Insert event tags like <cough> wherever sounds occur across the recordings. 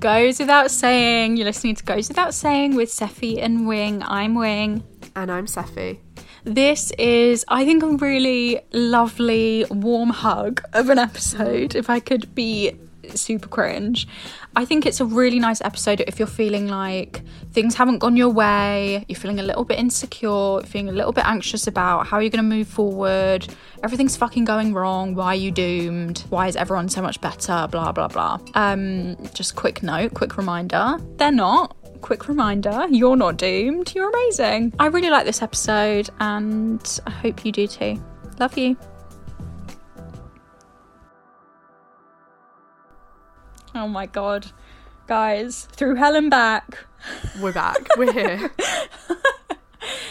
Goes without saying, you're listening to Goes Without Saying with Seffi and Wing. I'm Wing. And I'm Seffi. This is, I think, a really lovely, warm hug of an episode. If I could be super cringe, I think it's a really nice episode if you're feeling like things haven't gone your way, you're feeling a little bit insecure, feeling a little bit anxious about how you're going to move forward, everything's fucking going wrong, why are you doomed, why is everyone so much better, blah, blah, blah. Um, just quick note, quick reminder, they're not. Quick reminder you're not doomed you're amazing. I really like this episode and i hope you do too. Love you oh my god guys through hell and back We're back. We're here. <laughs>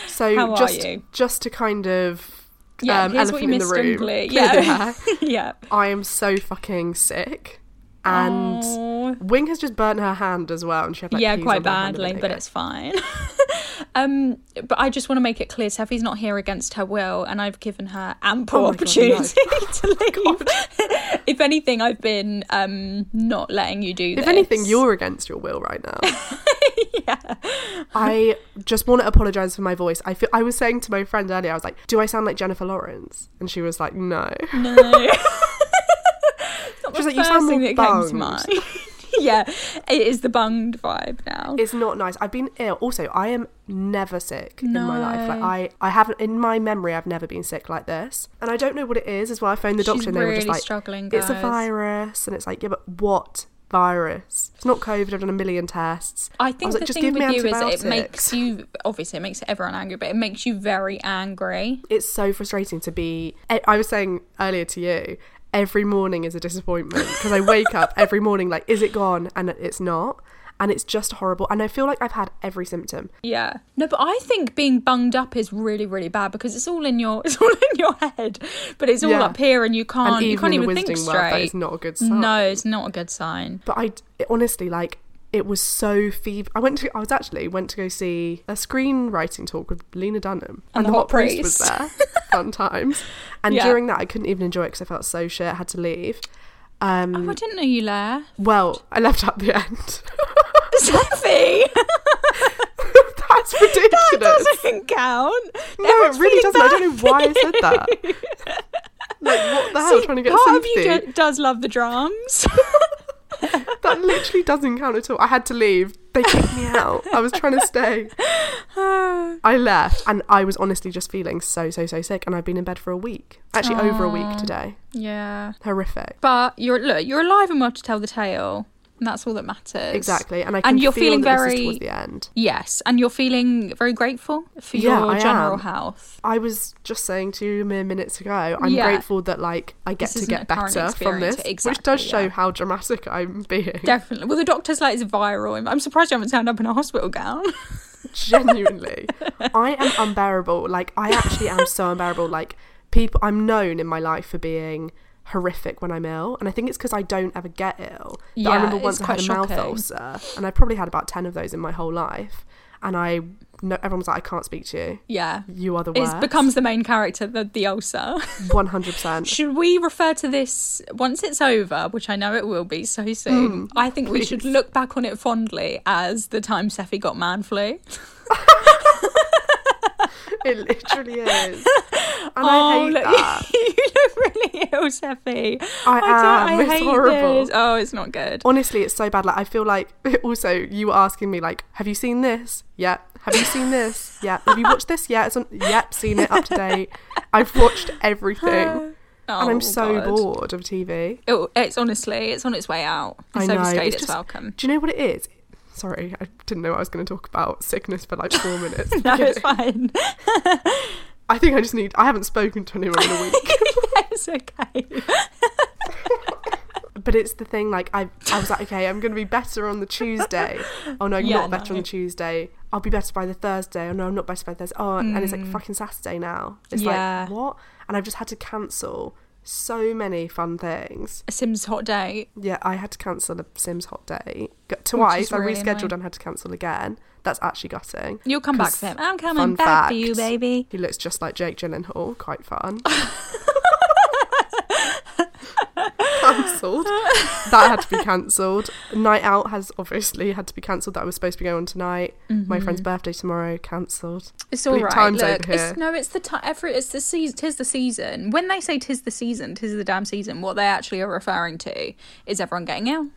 So How just just to kind of yeah um, here's what elephant you in the missed room. <laughs> Yeah <laughs> yeah I am so fucking sick. And. Wing has just burnt her hand as well, and she had like yeah, quite on her hand a badly, but it's fine. Um, but I just want to make it clear, Seffi's not here against her will, and I've given her ample Oh my God, opportunity no. <laughs> to leave. <laughs> if anything, I've been um not letting you do this. If anything, you're against your will right now. <laughs> yeah. I just want to apologize for my voice. I feel I was saying to my friend earlier, I was like, "Do I sound like Jennifer Lawrence?" And she was like, "No." No. She's like, "You sound more that came to bunged." mind. yeah, it is the bunged vibe now. It's not nice. I've been ill. Also, I am never sick in my life. Like No. I, I haven't in my memory. I've never been sick like this, and I don't know what it is. As well, I phoned the She's doctor and they were just really like, struggling, "It's a virus," and it's like, "Yeah, but what virus? It's not COVID. I've done a million tests." I think was like, the "Just thing with you is it makes you obviously it makes everyone angry, but it makes you very angry. It's so frustrating to be. I I was saying earlier to you. Every morning is a disappointment because I wake up every morning like, is it gone? And it's not. And it's just horrible. And I feel like I've had every symptom. Yeah. No, but I think being bunged up is really, really bad because it's all in your <laughs> it's all in your head. But it's all Yeah. up here and you can't and you can't even think straight. world, that is not a good sign. No, it's not a good sign. but I honestly like it was so fever. I went to I was actually went to go see a screenwriting talk with Lena Dunham And the Hot Priest. was there. <laughs> Fun times. And Yeah. during that, I couldn't even enjoy it because I felt so shit. I had to leave. Um, Oh, I didn't know you left. well, I left at the end. <laughs> Sophie! <laughs> That's ridiculous. that doesn't count. no, Everyone's it really doesn't. I don't know why I said that. like, what the hell? See, trying to get part of you do- does love the drums. <laughs> That literally doesn't count at all. I had to leave. They kicked me out. I was trying to stay. <laughs> I left and I was honestly just feeling so, so, so sick. And I've been in bed for a week. Actually, over a week ah, today. yeah. Horrific. But you're look, you're alive and well to tell the tale. And that's all that matters. Exactly. And I can And you're feel feeling that this very is towards the end. Yes, and you're feeling very grateful for Yeah, your I general am. health. I was just saying to you mere minutes ago, I'm Yeah. grateful that like I get This to get better from this, experience. which does show yeah. how dramatic I'm being. Definitely. Well, the doctor's like it's viral. I'm surprised you haven't turned up in a hospital gown. Genuinely, <laughs> I am unbearable. Like I actually am so unbearable. Like people, I'm known in my life for being horrific when I'm ill, and I think it's because I don't ever get ill. Yeah, I remember once I had a quite mouth ulcer, and I probably had about ten of those in my whole life, and I. No, everyone was like, "I can't speak to you. yeah. You are the It becomes the main character, the, the ulcer. <laughs> one hundred percent. Should we refer to this once it's over, which I know it will be so soon? Mm, I think we should look back on it fondly as the time Seffi got man flu. <laughs> <laughs> It literally is. And I oh, hate look, <laughs> that. you look really ill, Seffi. I don't- am. It's hate horrible. this. Oh, it's not good. Honestly, it's so bad. Like I feel like <laughs> also you were asking me like, have you seen this? Yeah. Have you seen this? Yeah. Have you watched this? Yeah. It's on. Yep. Seen it up to date. I've watched everything, Oh, <sighs> and I'm oh, so God. bored of TV. It- oh, it's honestly, it's on its way out. I It's know. overstayed it's its just- welcome. Do you know what it is? Sorry, I didn't know I was going to talk about sickness for like four minutes. <laughs> No, it's fine. I think I just need. I haven't spoken to anyone in a week. <laughs> it's okay. <laughs> but it's the thing. Like I, I was like, okay, I'm going to be better on the Tuesday. Oh no, Yeah, not better on the Tuesday. I'll be better by the Thursday. Oh no, I'm not better by the Thursday. Oh, and it's like fucking Saturday now. It's Mm. Yeah. like what? And I've just had to cancel so many fun things. A Sims hot day. Yeah, I had to cancel a Sims hot day twice. I rescheduled annoying. and had to cancel again. That's actually gutting. You'll come back to him. I'm coming back for you, baby. He looks just like Jake Gyllenhaal. Quite fun. <laughs> cancelled. That had to be cancelled. Night out has obviously had to be cancelled. That I was supposed to be going on tonight. My friend's birthday tomorrow. Cancelled. It's all Bleak right. times Look, it's no, it's the time. Every it's the season. Tis the season. When they say tis the season, tis the damn season. What they actually are referring to is everyone getting ill.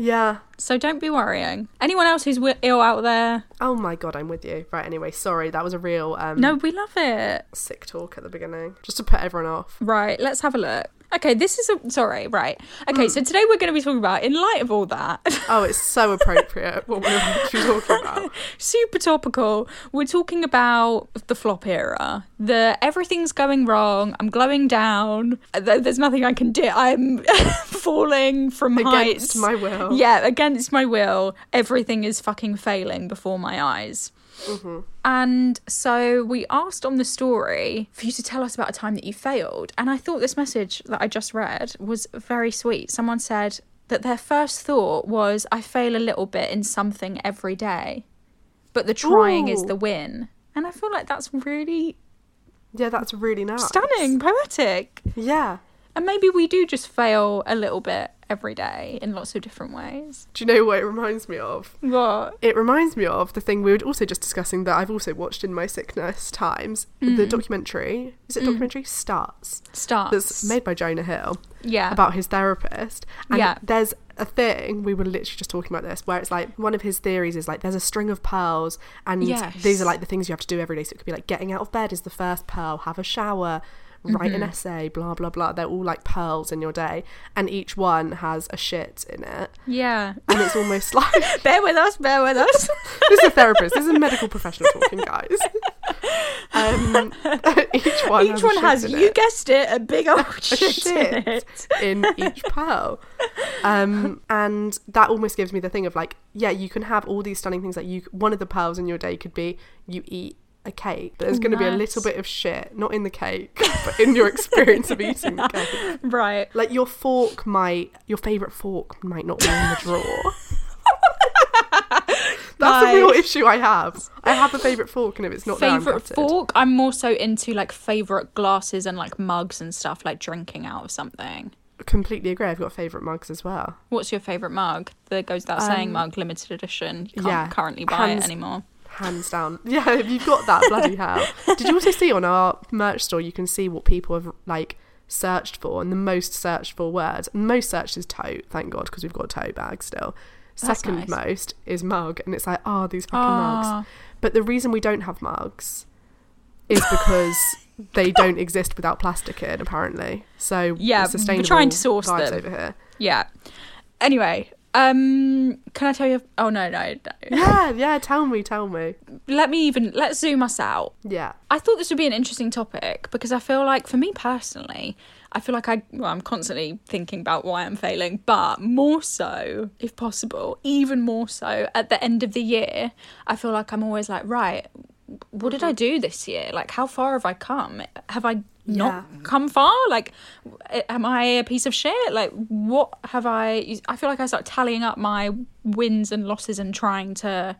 Yeah. So don't be worrying. Anyone else who's wi- ill out there? Oh my god, I'm with you. Right. Anyway, sorry. That was a real um, No, we love it. sick talk at the beginning, just to put everyone off. Right, let's have a look. Okay, this is a sorry. Right. Okay, Mm. so today we're going to be talking about, in light of all that, <laughs> Oh, it's so appropriate what we're <laughs> talking about. super topical. We're talking about the flop era. The everything's going wrong. I'm glowing down. There's nothing I can do. I'm <laughs> falling from Against heights. my will. Yeah, against my will. Everything is fucking failing before my eyes. Mm-hmm. And so we asked on the story for you to tell us about a time that you failed. And I thought this message that I just read was very sweet. Someone said that their first thought was, I fail a little bit in something every day, but the trying is the win. And I feel like that's really Yeah, that's really nice. stunning, poetic. Yeah. And maybe we do just fail a little bit every day in lots of different ways. Do you know what it reminds me of? What? It reminds me of the thing we were also just discussing that I've also watched in my sickness times. Mm. The documentary. Is it documentary? Stutz. Stutz. That's made by Jonah Hill. Yeah. About his therapist. And Yeah. there's a thing, we were literally just talking about this, where it's like one of his theories is like there's a string of pearls and Yes. these are like the things you have to do every day. So it could be like getting out of bed is the first pearl, have a shower, write Mm-hmm. an essay, blah blah blah. They're all like pearls in your day. And each one has a shit in it. Yeah. And it's almost <laughs> like <laughs> bear with us, bear with us. <laughs> this is a therapist. This is a medical professional talking, guys. Um, each one, Each has, one has, in you it. guessed it, a big old a shit, in shit it. in each pearl. Um, and that almost gives me the thing of like, yeah, you can have all these stunning things. that you, one of the pearls in your day could be you eat a cake, there's going to be a little bit of shit, not in the cake, <laughs> but in your experience of eating the cake. <laughs> Right. Like your fork might, your favorite fork might not be in the drawer. <laughs> That's a real issue I have. I have a favorite fork, and if it's not Favorite fork? I'm more so into like favorite glasses and like mugs and stuff, like drinking out of something. Completely agree. I've got favorite mugs as well. What's your favorite mug? The goes without saying mug, limited edition. You can't Um, yeah, currently buy hands- it anymore. Hands down. <laughs> Yeah, if you've got that, bloody <laughs> hell. Did you also see on our merch store, you can see what people have like searched for and the most searched for words. And most searched is tote, thank God, because we've got a tote bag still. That's Second nice. most is mug. And it's like, oh, these fucking Ah. mugs. But the reason we don't have mugs is because <laughs> they don't exist without plastic in, apparently. So Yeah, we're sustainable trying to source them. over here. Yeah. Anyway, um, can I tell you? Oh no, no, no. Yeah, yeah, tell me, tell me. Let me even let's zoom us out. Yeah. I thought this would be an interesting topic because I feel like, for me personally, I feel like I, well, I'm constantly thinking about why I'm failing, but more so, if possible, even more so at the end of the year, I feel like I'm always like, right, what did I do this year? Like, how far have I come? Have I not Yeah. come far? Like, am I a piece of shit? Like, what have I? I feel like I start tallying up my wins and losses and trying to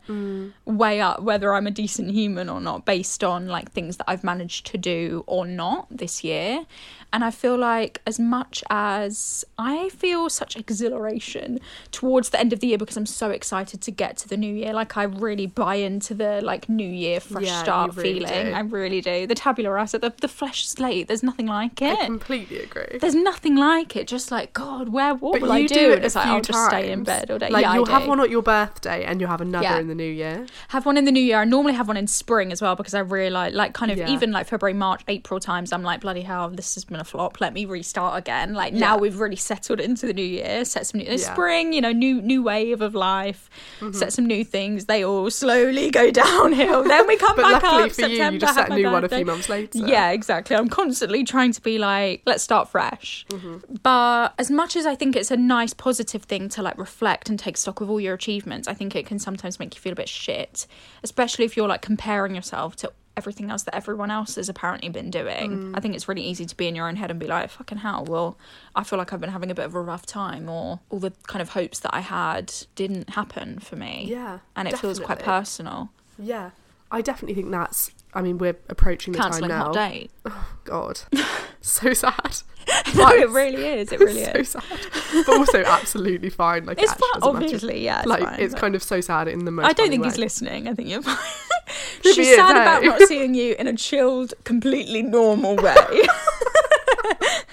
weigh up whether I'm a decent human or not based on like things that I've managed to do or not this year. And I feel like as much as I feel such exhilaration towards the end of the year because I'm so excited to get to the new year, like I really buy into the like new year fresh Yeah, start really feeling. do. I really do. The tabula rasa, the, the flesh slate, there's nothing like it. I completely agree. There's nothing like it. Just like God, where what But will I you do? do it it's a like few I'll just stay in bed all day. Like yeah, I have one at your birthday and you'll have another Yeah. in the new year. have one in the new year. I normally have one in spring as well because I realise, like, kind of Yeah. even like February, March, April times. I'm like, bloody hell, this has been a flop. Let me restart again. Like now we've really settled into the new year. Set some new Yeah. Mm-hmm. spring, you know, new new wave of life. Set some new things. They all slowly go <laughs> downhill. then we come back luckily up. for you, you just set a new one a few months later. Yeah, exactly. I'm constantly trying to be like, let's start fresh. Mm-hmm. But as much as I think it's a nice positive thing to like reflect and take stock of all your achievements, I think it can sometimes make you feel a bit shit, especially if you're like comparing yourself to everything else that everyone else has apparently been doing. Mm. I think it's really easy to be in your own head and be like, fucking hell, well, I feel like I've been having a bit of a rough time or all the kind of hopes that I had didn't happen for me. Yeah, And it feels quite personal. Yeah. I definitely think that's. I mean, we're approaching the Cancelling time now. hot date. <laughs> Oh, God, <laughs> so sad. <laughs> no, But it really is. It really so is. sad, but also absolutely fine. Like It's actually fine, doesn't matter. obviously, yeah, it's like fine, it's but- kind of so sad in the most. I don't think he's listening. I think you're fine. She's sad about not seeing you in a chilled, completely normal way.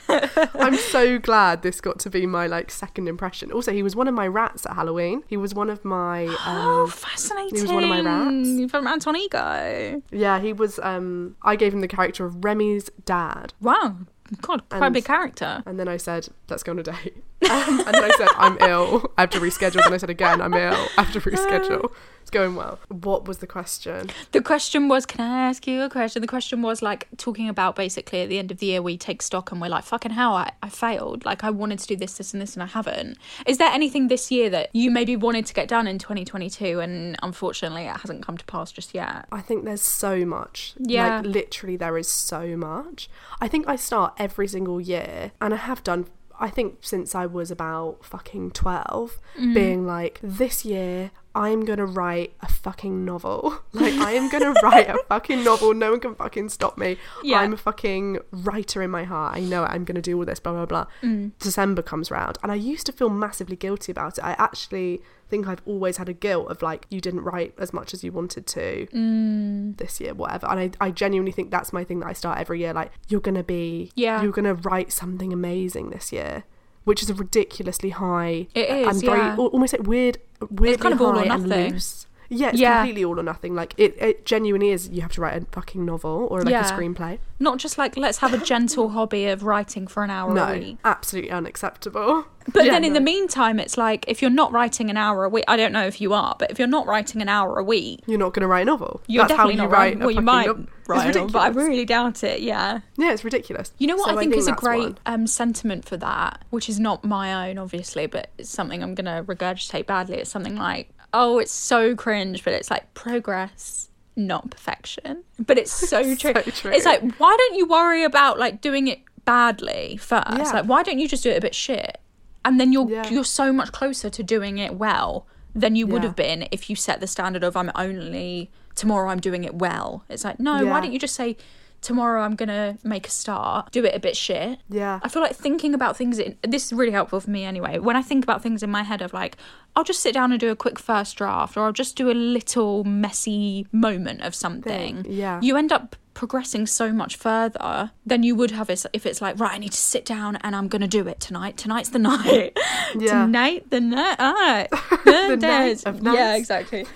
I'm so glad this got to be my like second impression. Also, he was one of my rats at Halloween. He was one of my. <gasps> Um, oh, fascinating. he was one of my rats. From Antonigo. Yeah, he was. Um, I gave him the character of Remy's dad, Wow. God, quite a big character. and then I said, "Let's go on a date." Um, <laughs> and then I said, "I'm ill. I have to reschedule." Then I said again, "I'm ill. I have to reschedule." <laughs> It's going well. What was the question? The question was, can I ask you a question? The question was like talking about basically at the end of the year we take stock and we're like, fucking hell, I, I failed. Like I wanted to do this, this and this and I haven't. Is there anything this year that you maybe wanted to get done in 2022 and unfortunately it hasn't come to pass just yet? I think there's so much. Yeah. Like literally there is so much. I think I start every single year and I have done I think since I was about fucking 12 Mm. being like this year I'm to write a fucking novel. <laughs> Like I am to write a fucking novel. No one can fucking stop me. Yeah. I'm a fucking writer in my heart. I know it. I'm to do all this blah blah blah. Mm. December comes round and I used to feel massively guilty about it. I actually think I've always had a guilt of like you didn't write as much as you wanted to Mm. this year, whatever. And I, I genuinely think that's my thing that I start every year. Like, you're to be, Yeah. you're to write something amazing this year, which is a ridiculously high It is, and very, yeah. al- almost like weird, weirdly kind of all or high and nothing. loose. Yeah, it's Yeah. completely all or nothing. Like, it, it genuinely is. You have to write a fucking novel or like Yeah. a screenplay. Not just like let's have a gentle <laughs> hobby of writing for an hour a No, week. absolutely unacceptable. But Yeah, then in the meantime, it's like if you're not writing an hour a week, I don't know if you are, but if you're not writing an hour a week, you're not going to write a novel. you're That's definitely how you not write. Well, you might write, novel, but I really doubt it. Yeah. Yeah, it's ridiculous. You know what So I think is a great um, sentiment for that, which is not my own, obviously, but it's something I'm going to regurgitate badly. It's something like, oh, it's so cringe, but it's like progress, not perfection. But it's so true. So true. It's like, why don't you worry about like doing it badly first? Yeah. Like, why don't you just do it a bit shit? And then you're Yeah. you're so much closer to doing it well than you would Yeah. have been if you set the standard of I'm only tomorrow I'm doing it well. It's like, no, why don't you just say tomorrow I'm gonna make a start, do it a bit shit. Yeah. I feel like thinking about things. In, this is really helpful for me anyway. When I think about things in my head of like, I'll just sit down and do a quick first draft, or I'll just do a little messy moment of something. Thing, yeah. You end up progressing so much further than you would have if it's like, right, I need to sit down and I'm gonna do it tonight. Tonight's the <laughs> night. Yeah. Tonight, the night. Ah, <laughs> the, night days. of Yeah, exactly.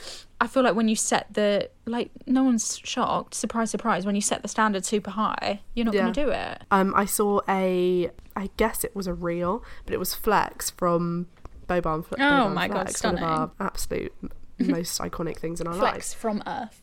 I feel like when you set the like, no one's shocked. Surprise, surprise. When you set the standard super high, you're not Yeah. gonna do it. Um, I saw a, I guess it was a reel, but it was Flex from Boban. Fle- Oh Boban my God, Flex, one of stunning. our absolute <laughs> most iconic things in our Flex from Earth.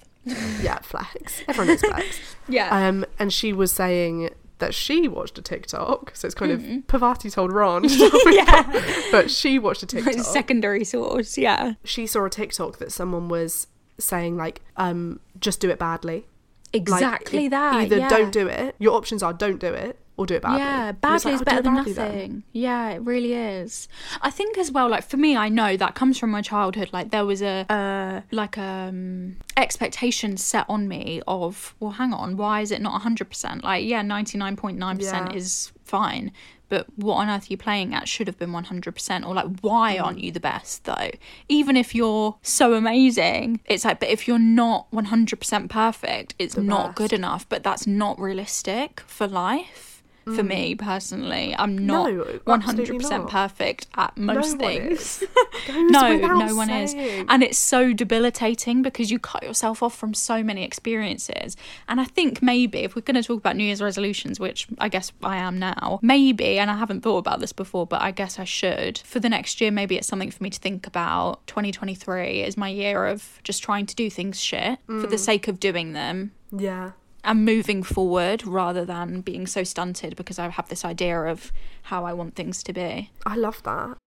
Yeah, Flex. Everyone knows Flex. <laughs> Yeah. Um, and she was saying that she watched a TikTok, so it's kind Mm-hmm. of Parvati told Ron, <laughs> <laughs> yeah. but she watched a <laughs> TikTok. Secondary source. Yeah. she saw a TikTok that someone was saying like, um, just do it badly. Exactly e- that. Either yeah. don't do it. Your options are don't do it or do it badly. Yeah, badly like, is oh, better than badly then. nothing. Yeah, it really is. I think as well, like for me, I know that comes from my childhood. Like there was a uh, like um expectation set on me of, well, hang on, why is it not hundred percent? Like, yeah, ninety nine point nine percent is fine. But what on earth are you playing at? Should have been 100%. Or, like, why Mm. aren't you the best, though? Even if you're so amazing, it's like, but if you're not 100% perfect, it's not good enough. But that's not realistic for life. For me personally, I'm not Mm. No, hundred percent not. perfect at most one things. <laughs> <laughs> no, no one is, and it's so debilitating because you cut yourself off from so many experiences. And I think maybe if we're going to talk about New Year's resolutions, which I guess I am now, maybe, and I haven't thought about this before, but I guess I should for the next year. Maybe it's something for me to think about. Twenty twenty three is my year of just trying to do things shit for Mm. the sake of doing them Yeah. And moving forward rather than being so stunted because I have this idea of how I want things to be. I love that.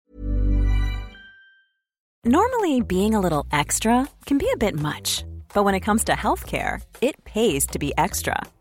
Normally, being a little extra can be a bit much, but when it comes to healthcare, it pays to be extra.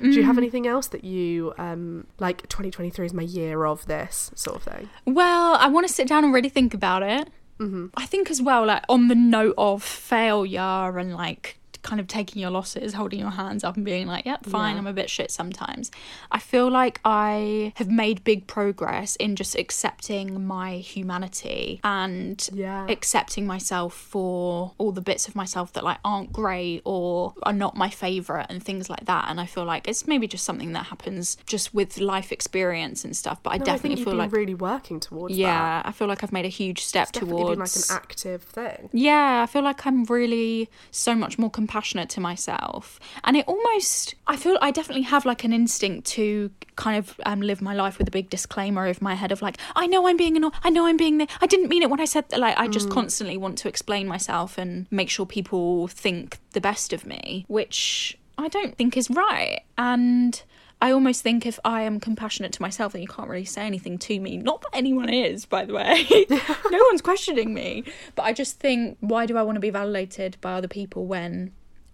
Do you have Mm. anything else that you um like 2023 is my year of this sort of thing? Well, I want to sit down and really think about it. Mm-hmm. I think as well, like on the note of failure and like kind of taking your losses, holding your hands up and being like, yep, fine, I'm a bit shit sometimes. I feel like I have made big progress in just accepting my humanity and Yeah. accepting myself for all the bits of myself that like aren't great or are not my favorite and things like that. And I feel like it's maybe just something that happens just with life experience and stuff. But I No, definitely I feel been like really working towards that. yeah, I feel like I've made a huge step It's been like towards an active thing. yeah, I feel like I'm really so much more compassionate to myself. And it almost, I feel I definitely have like an instinct to kind of um, live my life with a big disclaimer over my head of like, I know I'm being annoying, I know I'm being there, I didn't mean it when I said that. Like, I just constantly want to explain myself and make sure people think the best of me, which I don't think is right. And I almost think if I am compassionate to myself, then you can't really say anything to me. Not that anyone is, by the way. <laughs> no one's questioning me. But I just think, why do I want to be validated by other people when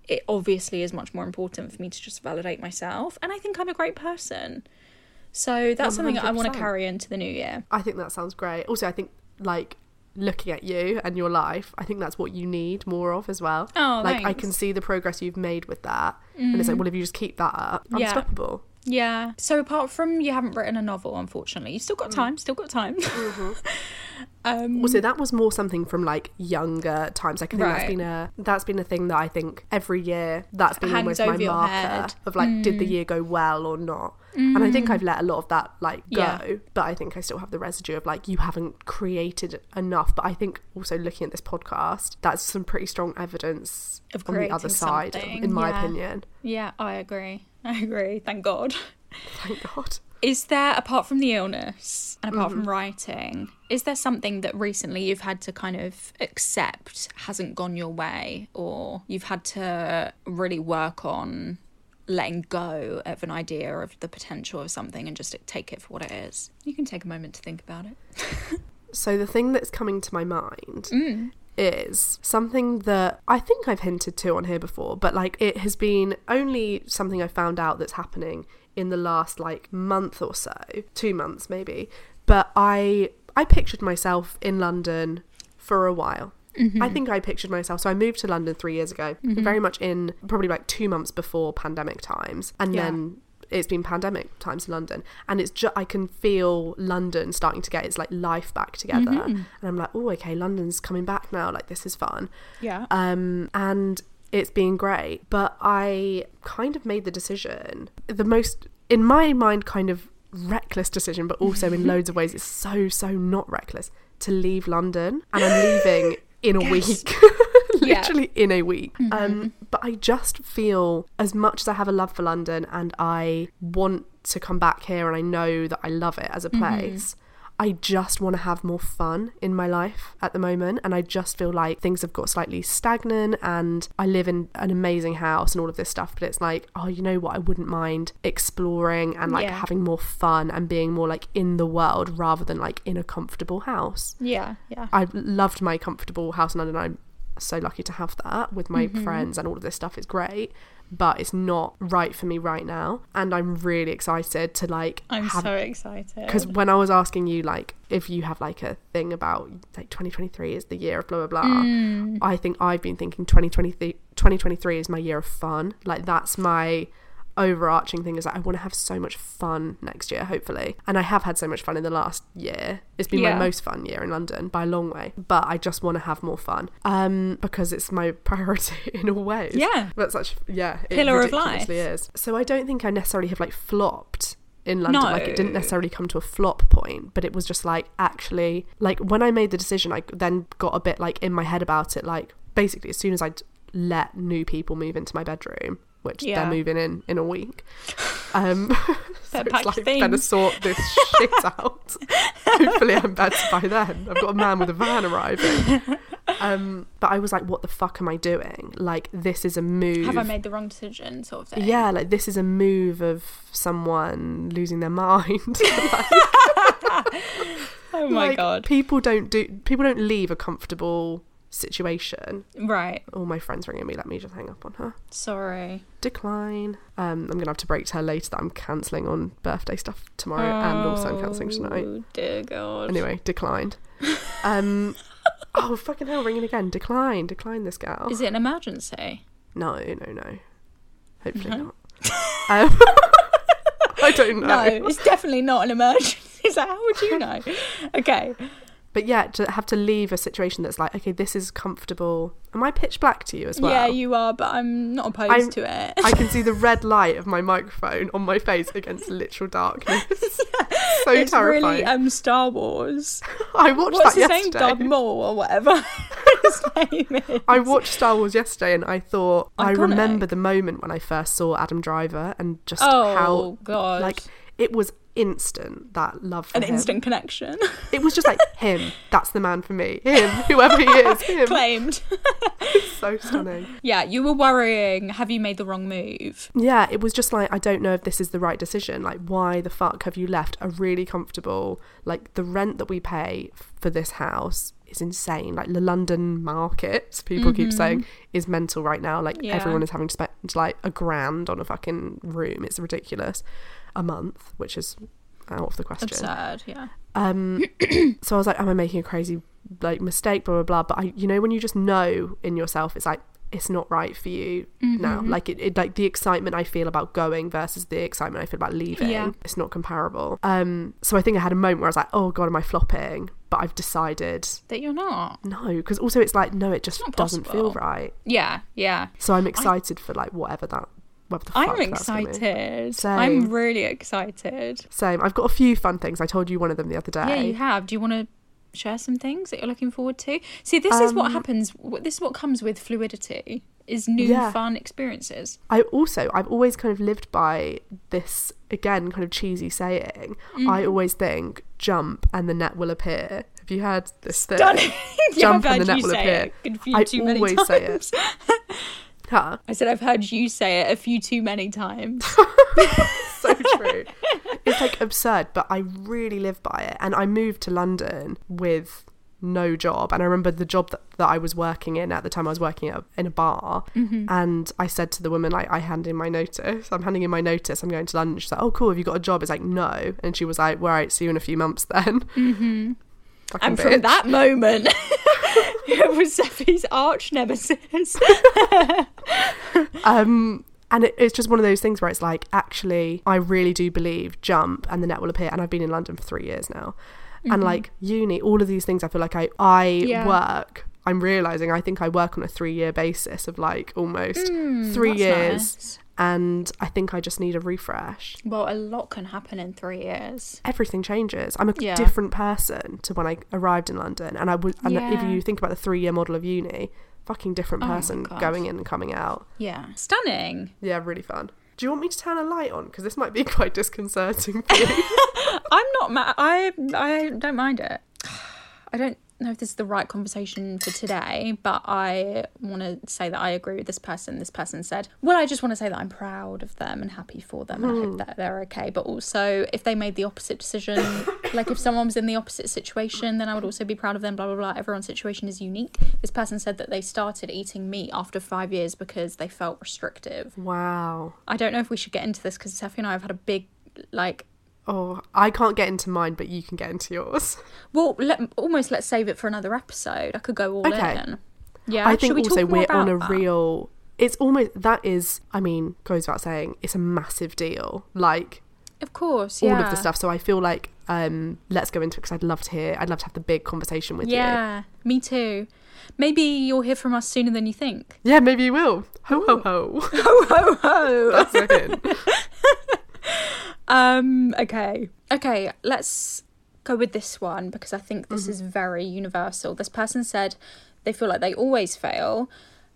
it obviously is much more important for me to just validate myself? And I think I'm a great person. So that's something I want to carry into the new year. I think that sounds great. Also, I think like looking at you and your life, I think that's what you need more of as well. Oh, like I thanks. Mm. can see the progress you've made with that, and it's like, well, if you just keep that up, Yeah. unstoppable. Yeah. So apart from you haven't written a novel, unfortunately, you've still got Mm. time. Still got time. Mm-hmm. <laughs> um, Also, that was more something from like younger times. Like I think that's Right. been a that's been a thing that I think every year that's been almost my marker head. Mm. of like did the year go well or not. And I think I've let a lot of that like go, Yeah. but I think I still have the residue of like you haven't created enough. But I think also looking at this podcast, that's some pretty strong evidence Of on the other side, something, in my yeah. opinion. yeah, I agree. <laughs> I agree. Thank God. Thank God. Is there, apart from the illness and apart Mm-hmm. from writing, is there something that recently you've had to kind of accept hasn't gone your way or you've had to really work on letting go of an idea of the potential of something and just take it for what it is? You can take a moment to think about it. <laughs> So the thing that's coming to my mind Mm. Is something that I think I've hinted to on here before, but like it has been only something I found out that's happening in the last like month or so, two months maybe. But I I pictured myself in London for a while. Mm-hmm. I think I pictured myself. So I moved to London three years ago, mm-hmm. very much in probably like two months before pandemic times, and Yeah. then it's been pandemic times in London, and it's just I can feel London starting to get its like life back together, and I'm like, oh, okay, London's coming back now. Like this is fun, Yeah. um, and it's been great. But I kind of made the decision, the most in my mind, kind of reckless decision, but also in <laughs> loads of ways, it's so so not reckless to leave London, and I'm <laughs> leaving in a week. <laughs> Yeah. literally in a week. Um, but I just feel as much as I have a love for London and I want to come back here and I know that I love it as a mm-hmm. place. I just want to have more fun in my life at the moment, and I just feel like things have got slightly stagnant. And I live in an amazing house and all of this stuff, but it's like, oh, you know what? I wouldn't mind exploring and like Yeah. having more fun and being more like in the world rather than like in a comfortable house. yeah. Yeah. I loved my comfortable house in London. I'm so lucky to have that with my Mm-hmm. friends and all of this stuff is great, but it's not right for me right now. And I'm really excited to like I'm have so excited. because when I was asking you like if you have like a thing about like 2023 is the year of blah blah blah, Mm. I think I've been thinking 2023 2023 is my year of fun. Like that's my overarching thing is that I want to have so much fun next year, hopefully. And I have had so much fun in the last year. It's been Yeah. my most fun year in London by a long way. But I just want to have more fun. Um because it's my <laughs> priority in all ways. Yeah. But such yeah, it Pillar of life. is. So I don't think I necessarily have like flopped in London. Like it didn't necessarily come to a flop point, but it was just like actually like when I made the decision, I then got a bit like in my head about it. Like basically, as soon as I'd let new people move into my bedroom, which Yeah. they're moving in in a week, <laughs> um, <laughs> so it's like better things. sort this shit <laughs> out. Hopefully, I'm better by then. I've got a man with a van arriving. Um, but I was like, what the fuck am I doing? Like, this is a move. have I made the wrong decision, sort of thing? Yeah, like this is a move of someone losing their mind. Oh my Like, god. People don't do. People don't leave a comfortable situation. Right. All my friends ringing me. Let me just hang up on her. Sorry. Decline. Um, I'm gonna have to break to her later that I'm cancelling on birthday stuff tomorrow, and also I'm cancelling tonight. Oh dear god. Anyway, declined. <laughs> Um, oh fucking hell, ringing again. Decline. Decline this gal. Is it an emergency? No, no, no. Hopefully not. <laughs> Um, <laughs> I don't know. No, it's definitely not an emergency. So how would you know? Okay. But yeah, to have to leave a situation that's like, okay, this is comfortable. Am I pitch black to you as well? Yeah, you are, but I'm not opposed I'm- to it. I can <laughs> see the red light of my microphone on my face against literal darkness. <laughs> yeah, so it's terrifying. really um Star Wars. <laughs> I watched What's that his name? Darth yesterday. Maul or whatever his name is. I watched Star Wars yesterday and I thought I remember the moment when I first saw Adam Driver and just Oh, how God. like it was instant that love for An him. instant connection. It was just like <laughs> him. That's the man for me. Him, whoever he is, <laughs> him. Claimed. <laughs> So stunning. yeah, you were worrying. Have you made the wrong move? Yeah, it was just like I don't know if this is the right decision. Like, why the fuck have you left a really comfortable? Like the rent that we pay for this house is insane. Like the London market, people keep saying, is mental right now. Like Mm-hmm. Yeah. everyone is having to spend like a grand on a fucking room. It's ridiculous. A month, which is out of the question. Absurd. Yeah. Um, <clears throat> so I was like, am I making a crazy like mistake? Blah blah blah. But I, you know, when you just know in yourself, it's like it's not right for you now. Mm-hmm. Like it, it, like the excitement I feel about going versus the excitement I feel about leaving. Yeah. It's not comparable. Um, so I think I had a moment where I was like, oh god, am I flopping? But I've decided That you're not. no, because also it's like no, it just doesn't feel right. Yeah. Yeah. So I'm excited for like whatever that. Whatever the I'm that's gonna be. excited. Same. I'm really excited. Same. I've got a few fun things. I told you one of them the other day. Yeah, you have. Do you want to share some things that you're looking forward to? See, this is what happens. This is what comes with fluidity. Is new Yeah. fun experiences. I also I've always kind of lived by this again kind of cheesy saying. Mm. I always think jump and the net will appear. Have you heard this <laughs> thing? Stunning. Jump and the net will appear. it a few I always times. say it. <laughs> Huh? I said I've heard you say it a few too many times. <laughs> so <laughs> true. It's like absurd, but I really live by it. And I moved to London with no job. And I remember the job that, that I was working in at the time I was working at, in a bar. And I said to the woman, like, I hand in my notice. I'm handing in my notice. I'm going to London. She's like, oh, cool. Have you got a job? It's like, no. And she was like, well, all right, see you in a few months then. Mm-hmm. And from that moment, <laughs> it was Seffi's arch nemesis. <laughs> um and it, it's just one of those things where it's like actually i really do believe jump and the net will appear and i've been in london for three years now and like uni all of these things i feel like i i Yeah. work i'm realizing i think i work on a three year basis of like almost three years nice. And i think i just need a refresh Well, a lot can happen in three years. everything changes i'm a Yeah. different person to when i arrived in london and i would and if you think about the three year model of uni fucking different Oh person God. going in and coming out Yeah. Stunning. Yeah, really fun. Do you want me to turn a light on? Because this might be <laughs> quite disconcerting for you. <laughs> I'm not mad. I I don't mind it. <sighs> I don't know if this is the right conversation for today, but I want to say that I agree with this person. This person said, "Well, I just want to say that I'm proud of them and happy for them, and I hope hmm. that they're okay." But also, if they made the opposite decision, <coughs> like if someone was in the opposite situation, then I would also be proud of them. Blah blah blah. Everyone's situation is unique. This person said that they started eating meat after five years because they felt restrictive. wow. I don't know if we should get into this because Steffi and I have had a big like Oh, I can't get into mine, but you can get into yours. Well, let, almost let's save it for another episode. I could go all Okay. in. Yeah, I think we also we're on a that? real. It's almost that is. I mean, goes without saying, it's a massive deal. Like Of course, yeah. all of the stuff. So I feel like um let's go into it because I'd love to hear. I'd love to have the big conversation with you. Yeah, me too. Maybe you'll hear from us sooner than you think. Yeah, maybe you will. Ho ho ho. <laughs> Ho ho ho. That's hint. <laughs> Um. Okay. Okay. Let's go with this one because I think this is very universal. This person said they feel like they always fail.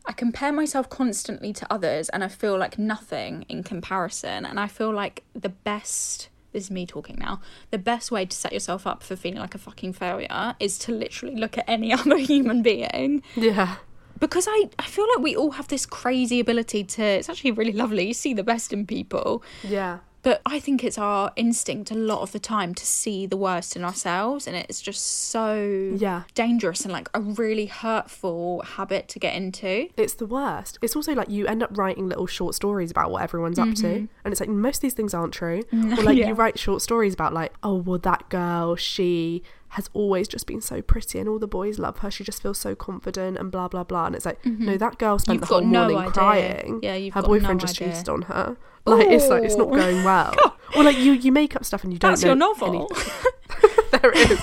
I compare myself constantly to others, and I feel like nothing in comparison. And I feel like the best. This is me talking now. The best way to set yourself up for feeling like a fucking failure is to literally look at any <laughs> other human being Yeah. because I, I feel like we all have this crazy ability to it's actually really lovely you see the best in people Yeah. But I think it's our instinct a lot of the time to see the worst in ourselves, and it's just so Yeah. dangerous and like a really hurtful habit to get into. It's the worst. It's also like you end up writing little short stories about what everyone's up to. Mm-hmm. And it's like most of these things aren't true. <laughs> or like Yeah. you write short stories about like, oh well that girl, she has always just been so pretty and all the boys love her. She just feels so confident and blah blah blah. And it's like, no, that girl spent You've the whole got no morning idea. crying. Yeah, you've her boyfriend no just idea. cheated on her. Like it's like it's not going well. <laughs> or like you you make up stuff and you don't That's know your novel. <laughs> there it is.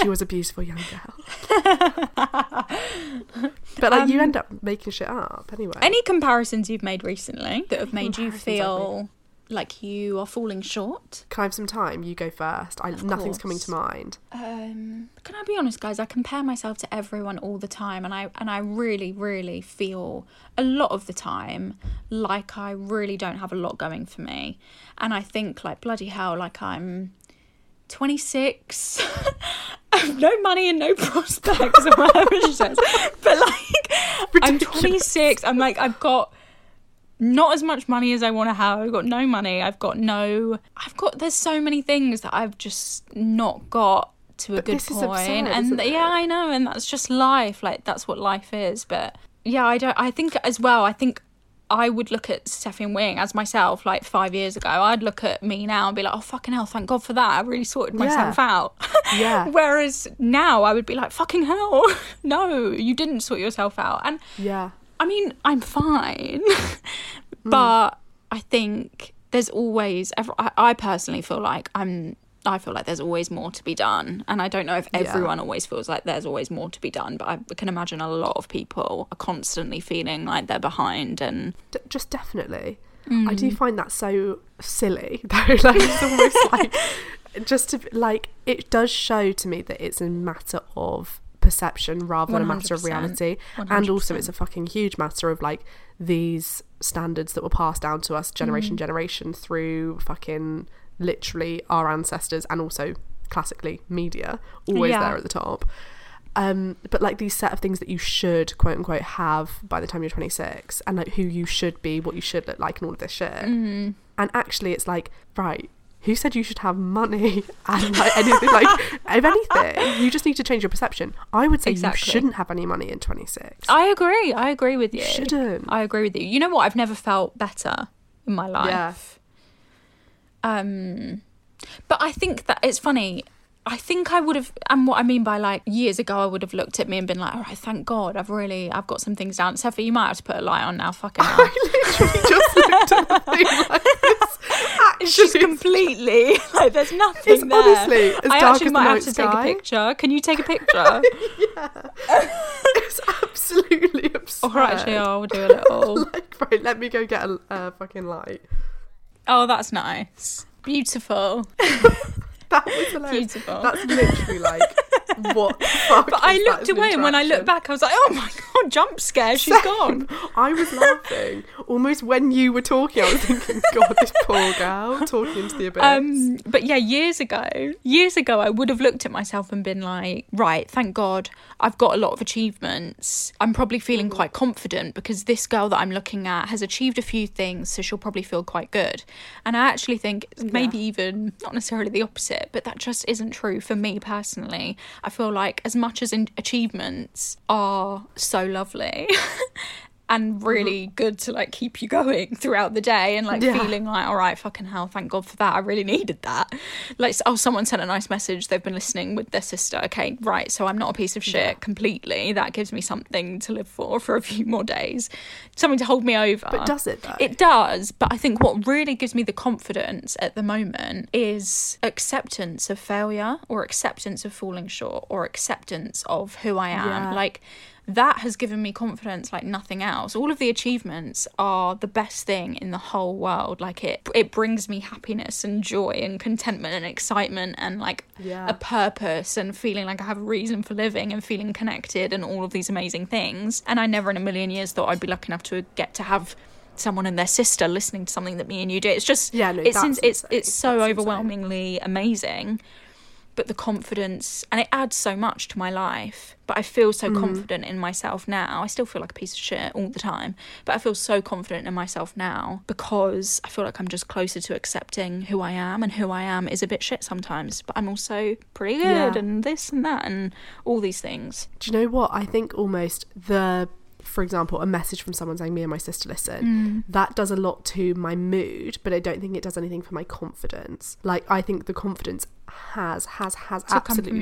She was a beautiful young girl. <laughs> but like you end up making shit up anyway. Um, Any comparisons you've made recently that have made you feel like you are falling short? Can I have some time? You go first. I, nothing's coming to mind. Um, can I be honest, guys? I compare myself to everyone all the time, and I and I really, really feel a lot of the time like I really don't have a lot going for me, and I think like bloody hell, like I'm 26. <laughs> I have no money and no <laughs> prospects, or whatever she says. But like, I'm 26. I'm like, I've got not as much money as I want to have. I've got no money. I've got no. I've got. There's so many things that I've just not got to a But good point. absurd, and yeah? I know, and that's just life. Like that's what life is. But yeah, I don't. I think as well. I think. I would look at Stefan Wing as myself like five years ago. I'd look at me now and be like, oh, fucking hell, thank God for that. I really sorted myself Yeah. out. <laughs> Yeah. Whereas now I would be like, fucking hell, <laughs> no, you didn't sort yourself out. And Yeah. I mean, I'm fine, <laughs> Hmm. but I think there's always. I, I personally feel like I'm. I feel like there's always more to be done, and I don't know if Yeah. everyone always feels like there's always more to be done. But I can imagine a lot of people are constantly feeling like they're behind, and D- just definitely. I Mm. do find that so silly <laughs> though. Like it's almost <laughs> like just to like it does show to me that it's a matter of perception rather than a matter of 100%. reality. And also it's a fucking huge matter of like these standards that were passed down to us Mm. generation generation through fucking literally our ancestors and also classically media always Yeah. there at the top. Um, but like these set of things that you should quote unquote have by the time you're 26 and like who you should be, what you should look like and all of this shit. Mm. And actually, it's like, right, who said you should have money <laughs> and like anything like if <laughs> anything you just need to change your perception i would say Exactly. you shouldn't have any money in 26 I agree. I agree with you. shouldn't. I agree with you. You know what? I've never felt better in my life. yeah Um, but I think that it's funny. I think I would have, and what I mean by like years ago, I would have looked at me and been like, "All right, thank God, I've really, I've got some things down." Sophie, you might have to put a light on now. Fucking <laughs> hell. i literally just looked at the like this <laughs> It's just completely <laughs> like there's nothing It's there. honestly as I dark actually as might have to take a picture. Can you take a picture? Yeah. it's absolutely absurd or actually, I'll do a little. like right let me go get a uh, fucking light Oh, that's nice. Beautiful. That was hilarious. Beautiful. that's literally like <laughs> what the fuck But I looked an away, and when I looked back, I was like, "Oh my god, jump scare! She's gone." I was <laughs> laughing almost when you were talking. I was thinking, God, this poor girl talking into the abyss. Um, but yeah, years ago, years ago, I would have looked at myself and been like, right, thank God, I've got a lot of achievements. I'm probably feeling Mm-hmm. quite confident because this girl that I'm looking at has achieved a few things, so she'll probably feel quite good. And I actually think maybe even not necessarily the opposite, but that just isn't true for me personally. I feel like as much as in- achievements are so lovely. <laughs> And mm-hmm. really good to like keep you going <laughs> throughout the day and like Yeah. feeling like, all right, fucking hell, thank God for that. I really needed that. Like, oh, someone sent a nice message. They've been listening with their sister. Okay, right. So I'm not a piece of shit completely. That gives me something to live for <laughs> for a few more days, something to hold me over. But does it, though? It does. But I think what really gives me the confidence at the moment is acceptance of failure or acceptance of falling short or acceptance of who I am. Yeah. Like, that has given me confidence like nothing else. All of the achievements are the best thing in the whole world. Like it it brings me happiness and joy and contentment and excitement and like Yeah. a purpose and feeling like I have a reason for living and feeling connected and all of these amazing things. And I never in a million years thought I'd be lucky enough to get to have someone and their sister listening to something that me and you do. It's just Yeah, no, it's it's insane. it's so That's insane. overwhelmingly amazing but the confidence and it adds so much to my life but i feel so Mm-hmm. confident in myself now i still feel like a piece of shit all the time but i feel so confident in myself now because i feel like i'm just closer to accepting who i am and who i am is a bit shit sometimes but i'm also pretty good Yeah. and this and that and all these things Do you know what? I think almost the, for example, a message from someone saying, Me and my sister listen, that does a lot to my mood, but I don't think it does anything for my confidence. Like, I think the confidence has, has, has To absolutely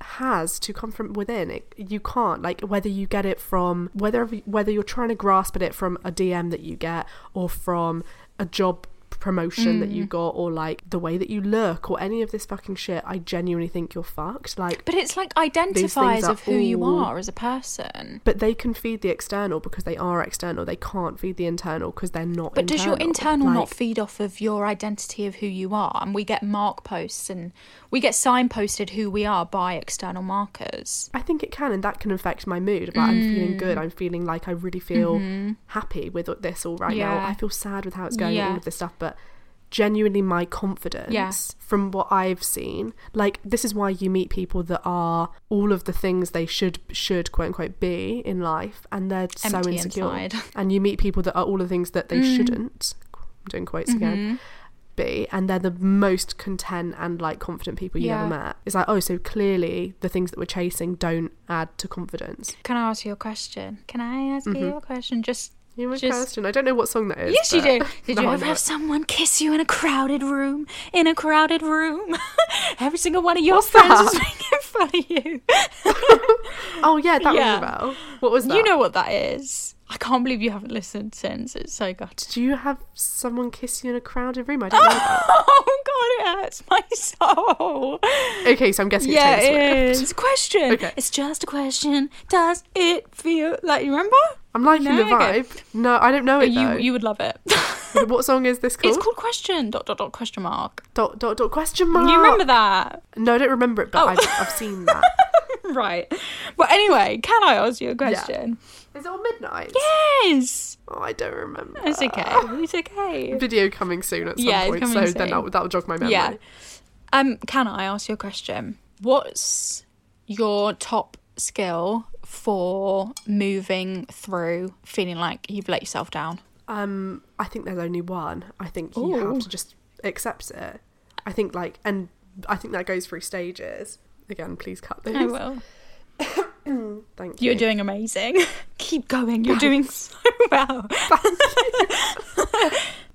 has to come from within. It, you can't, like, whether you get it from, whether, whether you're trying to grasp at it from a DM that you get or from a job promotion that you Mm. got or like the way that you look or any of this fucking shit i genuinely think you're fucked like but it's like identifiers are of who you are as a person but they can feed the external because they are external. They can't feed the internal because they're not. But does your internal not feed off of your identity of who you are? And we get mark posts and we get signposted who we are by external markers. I think it can, and that can affect my mood. Like I'm feeling Mm. good. I'm feeling like I really feel happy with this all right now. Mm-hmm. I feel sad with how it's going. Yeah. All of this stuff, but genuinely my confidence Yeah. from what I've seen like this is why you meet people that are all of the things they should should quote unquote be in life and they're so insecure inside. <laughs> and you meet people that are all the things that they shouldn't I'm doing quotes Mm-hmm. again be and they're the most content and like confident people you Yeah. ever met it's like oh so clearly the things that we're chasing don't add to confidence Can I ask you a question? Can I ask you a question? Just you have a Just- question i don't know what song that is Yes, you do. Did No, you ever have someone kiss you in a crowded room? In a crowded room, <laughs> every single one of your What's friends that? was making fun of you. <laughs> oh yeah that Yeah. rings a bell what was that You know what that is. I can't believe you haven't listened since. It's so good. do you have someone kiss you in a crowded room i don't know <laughs> Oh God, it hurts my soul. okay so i'm guessing Yeah, it's Taylor it Swift. is. Question. Okay. It's just a question. Does it feel like you remember? I'm liking No? the vibe no i don't know it You though. you would love it. <laughs> <laughs> what song is this called it's called question. Dot dot dot question mark. dot dot dot question mark You remember that? no i don't remember it but Oh. I've, I've seen that <laughs> right. Well, anyway, can I ask you a question? is it on midnight Yes. oh i don't remember It's okay. It's okay. video coming soon at some Yeah, point so soon. then that, that'll jog my memory Yeah. Um, can I ask you a question? What's your top skill for moving through feeling like you've let yourself down? Um, I think there's only one. I think you have to just accept it. I think like, and I think that goes through stages. Again, please cut this. I will. <coughs> Thank you. You're doing amazing. <laughs> Keep going. You're doing so well. <laughs>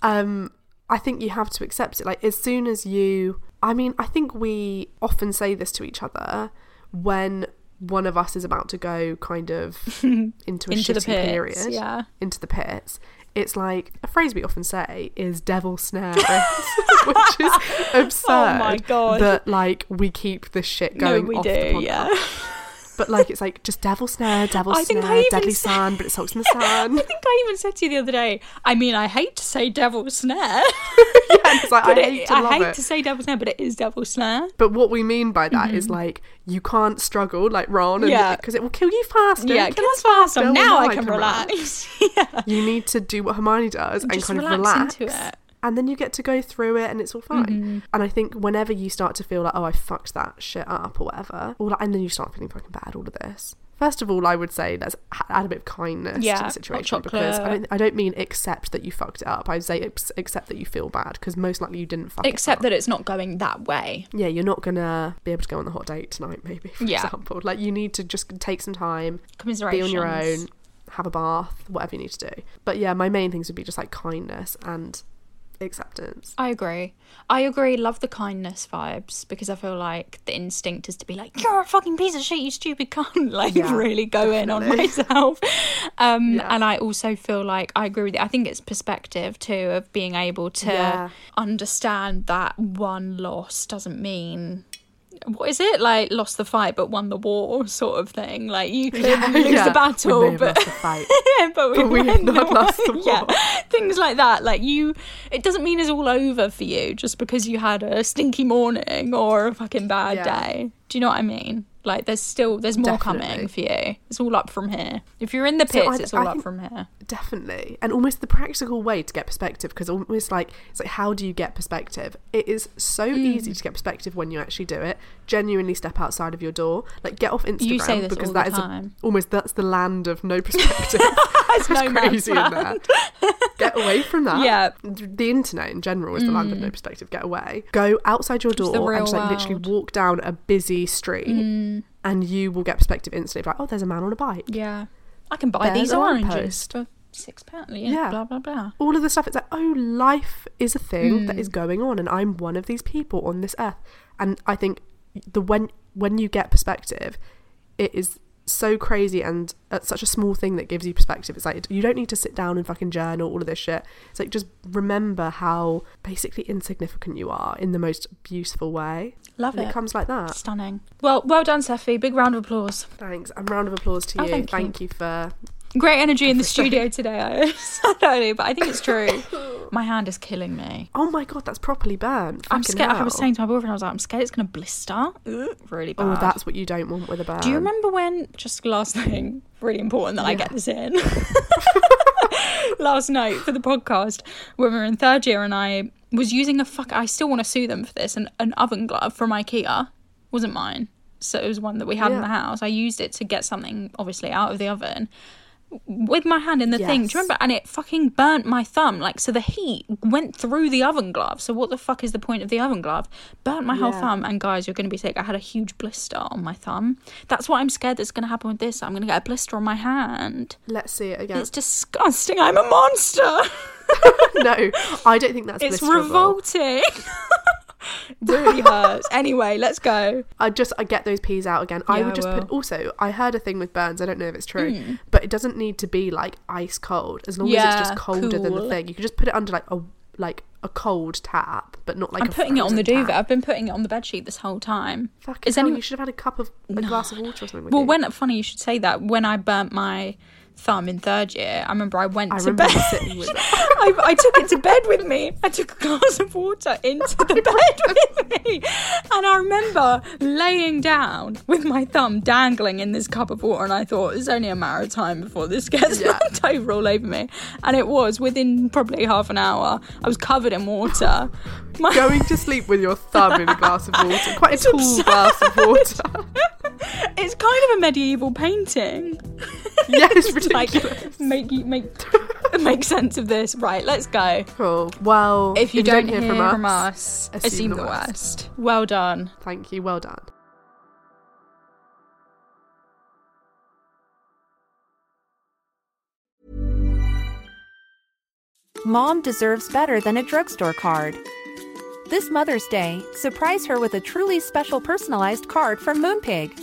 um i think you have to accept it like as soon as you i mean i think we often say this to each other when one of us is about to go kind of <laughs> into a Into shitty the pits, period yeah. into the pits it's like a phrase we often say is devil snare <laughs> which is absurd <laughs> Oh my God. that like we keep this shit No, going we off do. the podcast. Yeah. But like it's like just devil snare devil I snare deadly said- sun but it soaks in the <laughs> sun I think I even said to you the other day. I mean, I hate to say devil snare, <laughs> yeah, it's <laughs> like i it- hate to I hate it to say devil snare, but it is devil snare. But what we mean by that is like you can't struggle like Ron, Mm-hmm. Yeah. because it will kill you faster. Yeah, kill us faster. faster. Now well, I can relax. yeah. You need to do what Hermione does and Just kind of relax relax into it. Mm-hmm. and then you get to go through it, and it's all fine. And I think whenever you start to feel like, oh, I fucked that shit up or whatever, or like, and then you start feeling fucking bad, all of this. First of all, I would say let's add a bit of kindness to the situation because I don't, I don't mean accept that you fucked it up. I would say accept that you feel bad because most likely you didn't fuck it Except up that it's not going that way. yeah, you're not gonna be able to go on the hot date tonight, maybe, for Yeah. example. Like, you need to just take some time, be on your own, have a bath, whatever you need to do. But yeah, my main things would be just like kindness and acceptance. I agree. I agree. Love the kindness vibes because I feel like the instinct is to be like, "You're a fucking piece of shit, you stupid cunt." <laughs> Like Yeah, really go in on myself. Um, Yeah. And I also feel like I agree with you. I think it's perspective too of being able to Yeah. understand that one loss doesn't mean. What is it like? Lost the fight but won the war, sort of thing. Like you could lose yeah. the battle, but the fight. <laughs> yeah, but we, but we have not the lost the <laughs> war. Yeah, things like that. Like you, it doesn't mean it's all over for you just because you had a stinky morning or a fucking bad Yeah. day. Do you know what I mean? Like there's still there's more coming for you. It's all up from here. If you're in the So I- it's all I up from here. Definitely. And almost the practical way to get perspective, because almost like, it's like, how do you get perspective? It is so Mm. easy to get perspective when you actually do it. Genuinely step outside of your door. Like, get off Instagram You say this because that is a- almost, that's the land of no <laughs> perspective. It's no crazy in there. Get away from that. Yeah. Mm. The internet in general is the land of no perspective. Get away. Go outside your door and just like literally walk down a busy street and you will get perspective instantly. Like, oh, there's a man on a bike. Yeah, I can buy There's these oranges for six pounds. Yeah, Yeah. blah blah blah. all of the stuff it's like oh life is a thing that Mm. is going on and i'm one of these people on this earth and i think the when when you get perspective it is so crazy and it's such a small thing that gives you perspective it's like you don't need to sit down and fucking journal all of this shit it's like just remember how basically insignificant you are in the most beautiful way Love and it. it comes like that Stunning. Well, well done, Seffi. Big round of applause. thanks and round of applause to Oh, you thank you. you for Great energy in the <laughs> studio today. <laughs> I don't know, but I think it's true. <laughs> My hand is killing me. oh my god that's properly burnt I'm Fucking scared. I was saying to my boyfriend, I was like, I'm scared it's going to blister. Ugh, really oh, bad. oh that's what you don't want with a burn Do you remember when, just last thing, really important that I get this in. <laughs> last night for the podcast, when we were in third year and I was using a fuck, I still want to sue them for this, an, an oven glove from Ikea. Wasn't mine. So it was one that we had in the house. I used it to get something, obviously, out of the oven with my hand in the thing. Do you remember? And it fucking burnt my thumb. Like, so the heat went through the oven glove. So what the fuck is the point of the oven glove? Burnt my whole thumb. And guys, you're going to be sick. I had a huge blister on my thumb. That's what I'm scared that's going to happen with this. I'm going to get a blister on my hand. let's see it again It's disgusting. I'm a monster. <laughs> no, I don't think that's <laughs> it's blisterable. revolting. <laughs> really hurts. Anyway, let's go. I just I get those peas out again. I Yeah, would I just put. Hmm. Also, I heard a thing with burns. I don't know if it's true, but it doesn't need to be like ice cold. As long as it's just colder than the thing, you can just put it under like a like a cold tap, but not like. I'm putting it on the duvet. tap. I've been putting it on the bed sheet this whole time. Fuck Is hell, any- you should have had a cup of a glass of <sighs> water or something. Well, you. when funny you should say that. When I burnt my thumb in third year, I remember I went I to bed. <laughs> I, I took it to bed with me. I took a glass of water into the <laughs> bed with me, and I remember laying down with my thumb dangling in this cup of water, and I thought it's only a matter of time before this gets Yeah. knocked over all over me. And it was within probably half an hour. I was covered in water. My- <laughs> Going to sleep with your thumb in a glass of water, quite a It's tall absurd. glass of water. it's kind of a medieval painting. yeah, it's like make you make make sense of this. Right, let's go. Cool. Well, If you, don't, hear, from, from us, us, assume, the worst. Well done. Thank you. Well done. Mom deserves better than a drugstore card. This Mother's Day, surprise her with a truly special personalized card from Moonpig.